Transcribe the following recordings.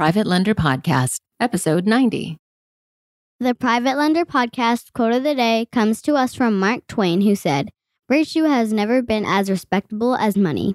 Private Lender Podcast, episode 90. The Private Lender Podcast quote of the day comes to us from Mark Twain, who said, Virtue has never been as respectable as money.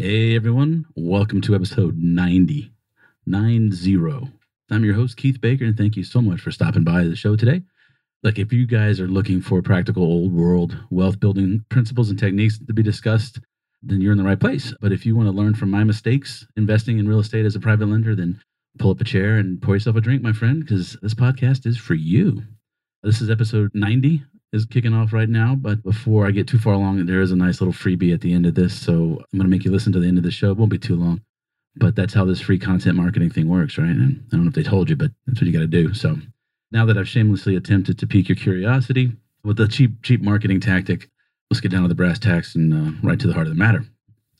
Hey everyone, welcome to episode 90. 90. I'm your host, Keith Baker, and thank you so much for stopping by the show today. Like, if you guys are looking for practical old world wealth building principles and techniques to be discussed, then you're in the right place. But if you want to learn from my mistakes investing in real estate as a private lender, then pull up a chair and pour yourself a drink, my friend, because this podcast is for you. This is episode 90 is kicking off right now. But before I get too far along, there is a nice little freebie at the end of this. So I'm going to make you listen to the end of the show. It won't be too long. But that's how this free content marketing thing works, right? And I don't know if they told you, but that's what you got to do. So now that I've shamelessly attempted to pique your curiosity with a cheap, cheap marketing tactic, let's get down to the brass tacks and uh, right to the heart of the matter.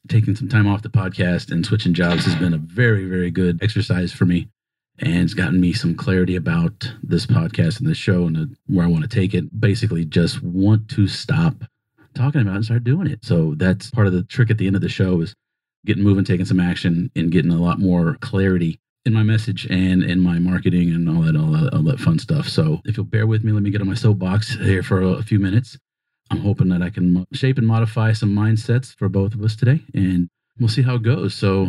Taking some time off the podcast and switching jobs has been a very, very good exercise for me and it's gotten me some clarity about this podcast and this show and where I want to take it. Basically, just want to stop talking about it and start doing it. So that's part of the trick at the end of the show is getting moving, taking some action, and getting a lot more clarity in my message and in my marketing and all that, all that, all that fun stuff. So if you'll bear with me, let me get on my soapbox here for a, a few minutes. I'm hoping that I can shape and modify some mindsets for both of us today, and we'll see how it goes. So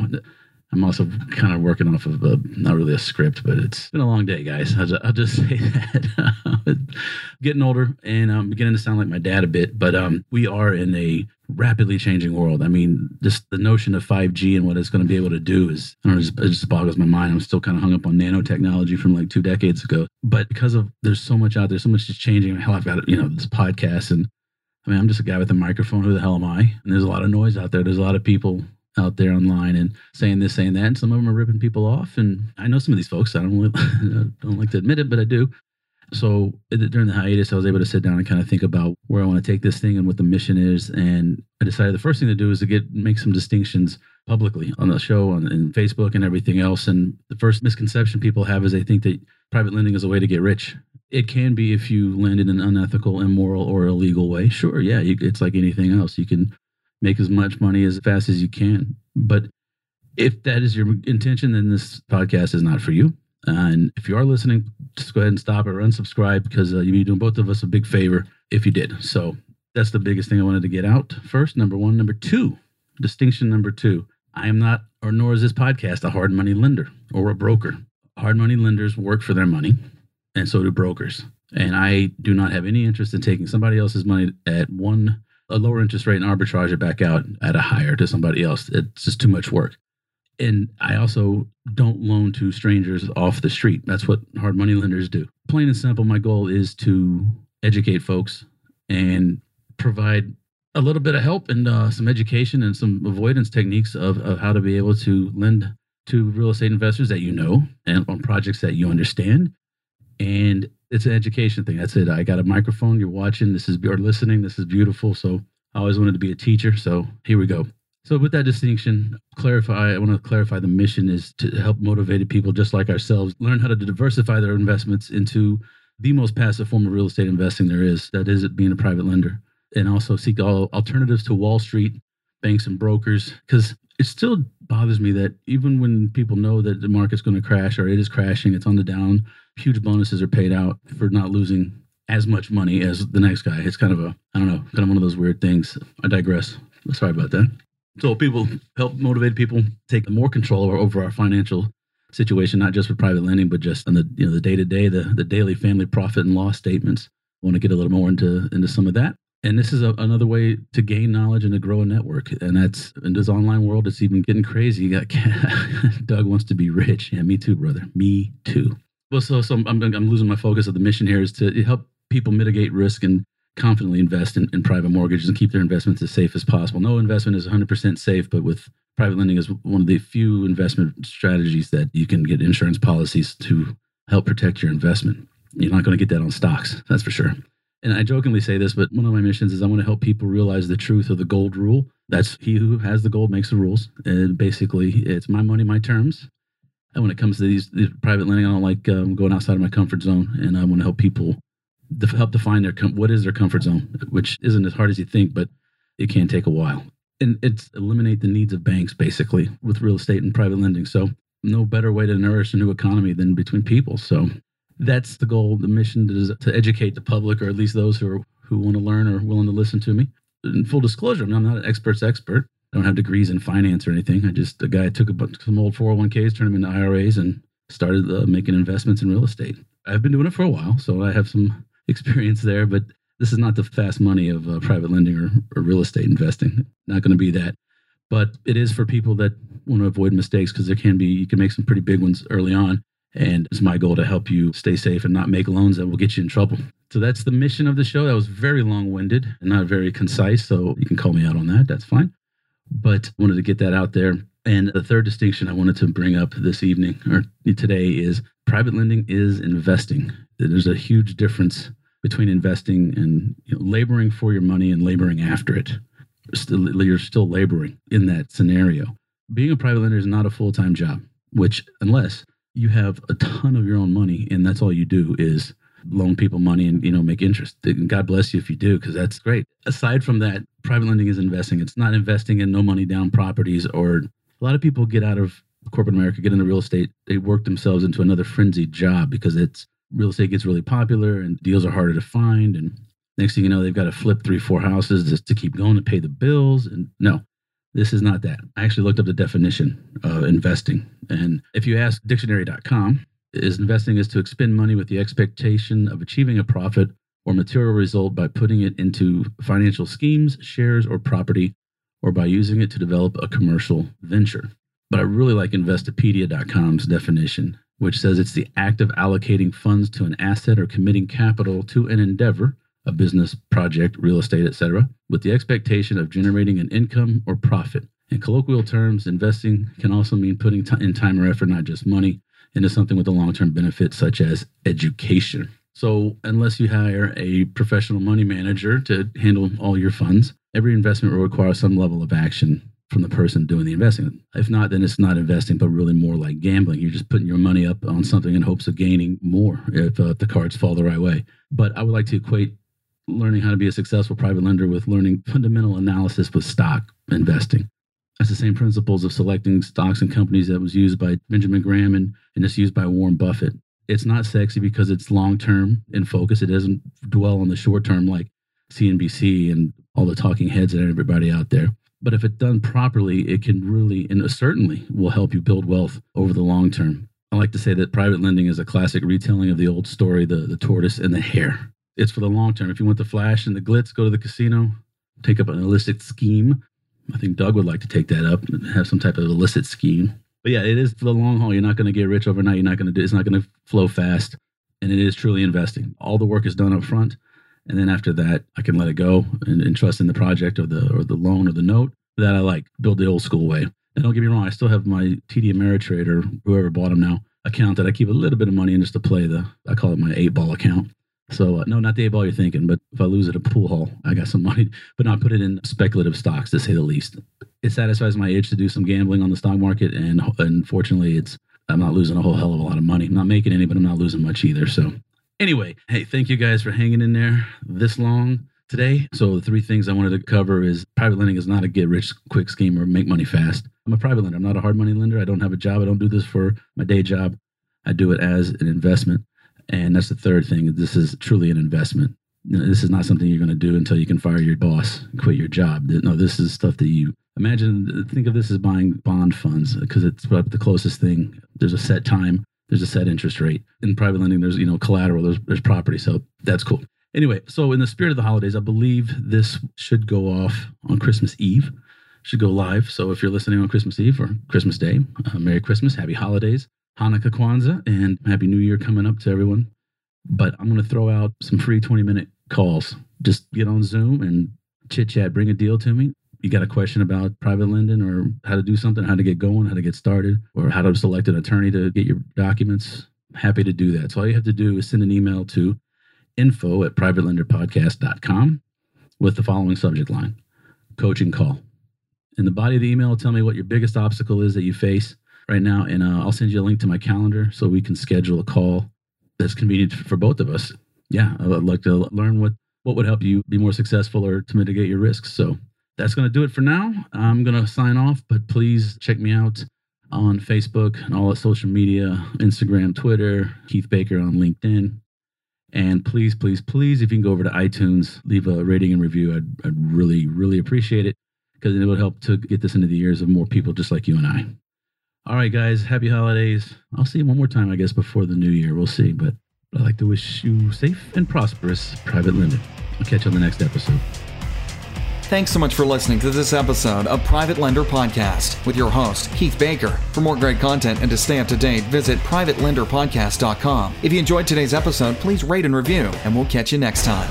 I'm also kind of working off of a, not really a script, but it's been a long day, guys. I'll just, I'll just say that. Getting older and I'm beginning to sound like my dad a bit, but um, we are in a rapidly changing world. I mean, just the notion of 5G and what it's going to be able to do is, I don't know, it just, it just boggles my mind. I'm still kind of hung up on nanotechnology from like two decades ago. But because of there's so much out there, so much is changing. Hell, I've got, you know, this podcast and I mean, I'm just a guy with a microphone. Who the hell am I? And there's a lot of noise out there. There's a lot of people out there online and saying this, saying that. And some of them are ripping people off. And I know some of these folks. I don't really, don't like to admit it, but I do. So during the hiatus, I was able to sit down and kind of think about where I want to take this thing and what the mission is. And I decided the first thing to do is to get make some distinctions publicly on the show on in Facebook and everything else. And the first misconception people have is they think that private lending is a way to get rich. It can be if you lend in an unethical, immoral, or illegal way. Sure, yeah, you, it's like anything else. You can make as much money as fast as you can. But if that is your intention, then this podcast is not for you. Uh, and if you are listening, just go ahead and stop or unsubscribe because uh, you'd be doing both of us a big favor if you did. So that's the biggest thing I wanted to get out first. Number one. Number two, distinction number two I am not, or nor is this podcast, a hard money lender or a broker. Hard money lenders work for their money, and so do brokers. And I do not have any interest in taking somebody else's money at one a lower interest rate and arbitrage it back out at a higher to somebody else. It's just too much work. And I also don't loan to strangers off the street. That's what hard money lenders do. Plain and simple, my goal is to educate folks and provide a little bit of help and uh, some education and some avoidance techniques of, of how to be able to lend to real estate investors that you know and on projects that you understand. And it's an education thing. That's it. I got a microphone. You're watching. This is or listening. This is beautiful. So I always wanted to be a teacher. So here we go. So with that distinction, clarify. I want to clarify the mission is to help motivated people just like ourselves learn how to diversify their investments into the most passive form of real estate investing there is. That is being a private lender, and also seek all alternatives to Wall Street banks and brokers because it still bothers me that even when people know that the market's going to crash or it is crashing, it's on the down, huge bonuses are paid out for not losing as much money as the next guy. It's kind of a, I don't know, kind of one of those weird things. I digress. Sorry about that. So people help motivate people take more control over, our financial situation, not just with private lending, but just on the you know the day to day, the the daily family profit and loss statements. I want to get a little more into into some of that and this is a, another way to gain knowledge and to grow a network and that's in this online world it's even getting crazy you got doug wants to be rich yeah me too brother me too well so, so I'm, I'm losing my focus of the mission here is to help people mitigate risk and confidently invest in, in private mortgages and keep their investments as safe as possible. No investment is 100% safe, but with private lending is one of the few investment strategies that you can get insurance policies to help protect your investment. You're not going to get that on stocks, that's for sure. And I jokingly say this, but one of my missions is I want to help people realize the truth of the gold rule. That's he who has the gold makes the rules. And basically, it's my money, my terms. And when it comes to these, these private lending, I don't like um, going outside of my comfort zone. And I want to help people def- help define their com- what is their comfort zone, which isn't as hard as you think, but it can take a while. And it's eliminate the needs of banks basically with real estate and private lending. So no better way to nourish a new economy than between people. So that's the goal. The mission is to educate the public, or at least those who are who want to learn or willing to listen to me. In full disclosure, I'm not an expert's expert. I don't have degrees in finance or anything. I just a guy took a bunch, some old 401ks, turned them into IRAs, and started uh, making investments in real estate. I've been doing it for a while, so I have some experience there. But this is not the fast money of uh, private lending or, or real estate investing. Not going to be that. But it is for people that want to avoid mistakes because there can be you can make some pretty big ones early on and it's my goal to help you stay safe and not make loans that will get you in trouble. So that's the mission of the show. That was very long winded and not very concise. So you can call me out on that. That's fine. But wanted to get that out there. And the third distinction I wanted to bring up this evening or today is private lending is investing. There's a huge difference between investing and you know, laboring for your money and laboring after it. Still, you're still laboring in that scenario. Being a private lender is not a full time job, which, unless you have a ton of your own money and that's all you do is loan people money and you know make interest god bless you if you do because that's great aside from that private lending is investing it's not investing in no money down properties or a lot of people get out of corporate america get into real estate they work themselves into another frenzied job because it's real estate gets really popular and deals are harder to find and next thing you know they've got to flip three four houses just to keep going to pay the bills and no this is not that. I actually looked up the definition of investing. And if you ask dictionary.com, is investing is to expend money with the expectation of achieving a profit or material result by putting it into financial schemes, shares, or property, or by using it to develop a commercial venture. But I really like Investopedia.com's definition, which says it's the act of allocating funds to an asset or committing capital to an endeavor a business project, real estate, etc., with the expectation of generating an income or profit. In colloquial terms, investing can also mean putting t- in time or effort, not just money, into something with a long term benefit, such as education. So, unless you hire a professional money manager to handle all your funds, every investment will require some level of action from the person doing the investing. If not, then it's not investing, but really more like gambling. You're just putting your money up on something in hopes of gaining more if uh, the cards fall the right way. But I would like to equate learning how to be a successful private lender with learning fundamental analysis with stock investing. That's the same principles of selecting stocks and companies that was used by Benjamin Graham and, and it's used by Warren Buffett. It's not sexy because it's long term in focus. It doesn't dwell on the short term like CNBC and all the talking heads and everybody out there. But if it's done properly, it can really and certainly will help you build wealth over the long term. I like to say that private lending is a classic retelling of the old story, the, the tortoise and the hare it's for the long term. If you want the flash and the glitz, go to the casino, take up an illicit scheme. I think Doug would like to take that up and have some type of illicit scheme. But yeah, it is for the long haul. You're not going to get rich overnight. You're not going to do. It's not going to flow fast, and it is truly investing. All the work is done up front, and then after that, I can let it go and, and trust in the project or the or the loan or the note that I like. Build the old school way. And don't get me wrong, I still have my TD Ameritrade or whoever bought them now account that I keep a little bit of money in just to play the. I call it my eight ball account. So uh, no, not the eight ball you're thinking, but if I lose at a pool hall, I got some money, but not put it in speculative stocks to say the least. It satisfies my itch to do some gambling on the stock market, and unfortunately, it's I'm not losing a whole hell of a lot of money. I'm not making any, but I'm not losing much either. So anyway, hey, thank you guys for hanging in there this long today. So the three things I wanted to cover is private lending is not a get rich quick scheme or make money fast. I'm a private lender. I'm not a hard money lender. I don't have a job. I don't do this for my day job. I do it as an investment. And that's the third thing. This is truly an investment. This is not something you're going to do until you can fire your boss, quit your job. No, this is stuff that you imagine. Think of this as buying bond funds because it's the closest thing. There's a set time. There's a set interest rate. In private lending, there's you know collateral. There's there's property. So that's cool. Anyway, so in the spirit of the holidays, I believe this should go off on Christmas Eve. Should go live. So if you're listening on Christmas Eve or Christmas Day, uh, Merry Christmas, Happy Holidays. Hanukkah, Kwanzaa, and Happy New Year coming up to everyone. But I'm going to throw out some free 20 minute calls. Just get on Zoom and chit chat, bring a deal to me. You got a question about private lending or how to do something, how to get going, how to get started, or how to select an attorney to get your documents. Happy to do that. So all you have to do is send an email to info at privatelenderpodcast.com with the following subject line coaching call. In the body of the email, tell me what your biggest obstacle is that you face right now, and uh, I'll send you a link to my calendar so we can schedule a call that's convenient for both of us. Yeah, I'd like to learn what what would help you be more successful or to mitigate your risks. So that's going to do it for now. I'm going to sign off, but please check me out on Facebook and all the social media Instagram, Twitter, Keith Baker on LinkedIn. And please, please, please, if you can go over to iTunes, leave a rating and review, I'd, I'd really, really appreciate it because it would help to get this into the ears of more people just like you and I. All right, guys, happy holidays. I'll see you one more time, I guess, before the new year. We'll see. But I'd like to wish you safe and prosperous private lending. I'll catch you on the next episode. Thanks so much for listening to this episode of Private Lender Podcast with your host, Keith Baker. For more great content and to stay up to date, visit privatelenderpodcast.com. If you enjoyed today's episode, please rate and review, and we'll catch you next time.